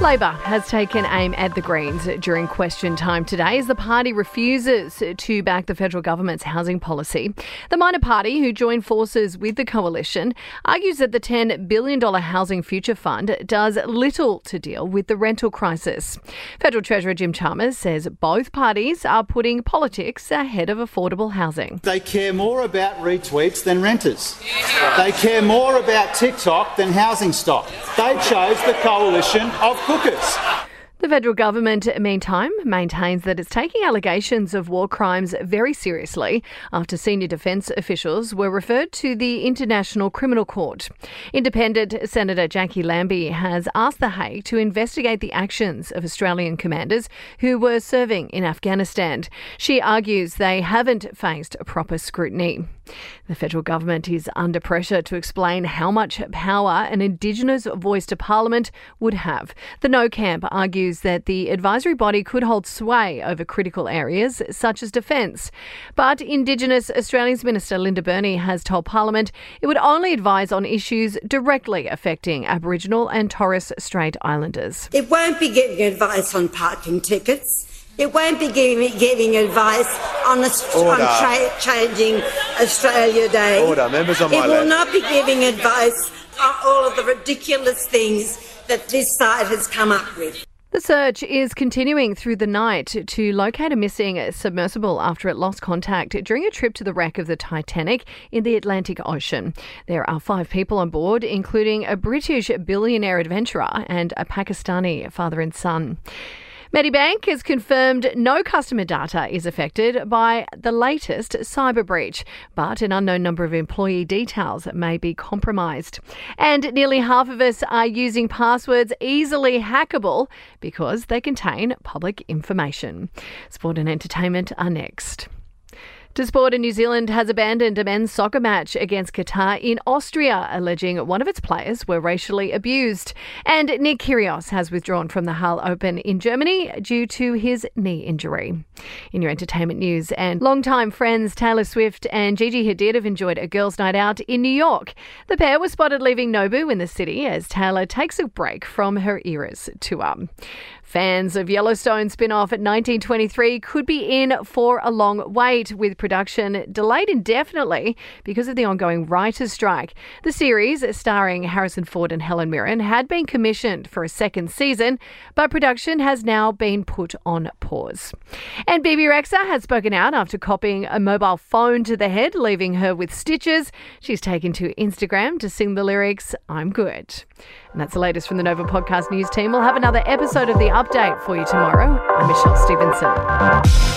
Labor has taken aim at the Greens during question time today as the party refuses to back the federal government's housing policy. The minor party, who joined forces with the coalition, argues that the $10 billion Housing Future Fund does little to deal with the rental crisis. Federal Treasurer Jim Chalmers says both parties are putting politics ahead of affordable housing. They care more about retweets than renters. They care more about TikTok than housing stock. They chose the coalition of cookers. The federal government, meantime, maintains that it's taking allegations of war crimes very seriously after senior defence officials were referred to the International Criminal Court. Independent Senator Jacqui Lambie has asked The Hague to investigate the actions of Australian commanders who were serving in Afghanistan. She argues they haven't faced proper scrutiny. The federal government is under pressure to explain how much power an Indigenous voice to Parliament would have. The No Camp argues that the advisory body could hold sway over critical areas such as defence. But Indigenous Australians Minister Linda Burney has told Parliament it would only advise on issues directly affecting Aboriginal and Torres Strait Islanders. It won't be giving advice on parking tickets. It won't be giving, giving advice on, a, on tra- changing Australia Day. Order. Members on my it will left. not be giving advice on all of the ridiculous things that this side has come up with. The search is continuing through the night to locate a missing submersible after it lost contact during a trip to the wreck of the Titanic in the Atlantic Ocean. There are five people on board, including a British billionaire adventurer and a Pakistani father and son. Medibank has confirmed no customer data is affected by the latest cyber breach, but an unknown number of employee details may be compromised. And nearly half of us are using passwords easily hackable because they contain public information. Sport and entertainment are next. Sport, in New Zealand has abandoned a men's soccer match against Qatar in Austria, alleging one of its players were racially abused. And Nick Kyrgios has withdrawn from the Halle Open in Germany due to his knee injury. In your entertainment news, and longtime friends Taylor Swift and Gigi Hadid have enjoyed a girls' night out in New York. The pair were spotted leaving Nobu in the city as Taylor takes a break from her Eras tour. Fans of Yellowstone spin off at 1923 could be in for a long wait, with production delayed indefinitely because of the ongoing writers' strike. The series, starring Harrison Ford and Helen Mirren, had been commissioned for a second season, but production has now been put on pause. And Bebe Rexha has spoken out after copying a mobile phone to the head, leaving her with stitches. She's taken to Instagram to sing the lyrics, I'm good. And that's the latest from the Nova Podcast News team. We'll have another episode of The Update for you tomorrow. I'm Michelle Stevenson.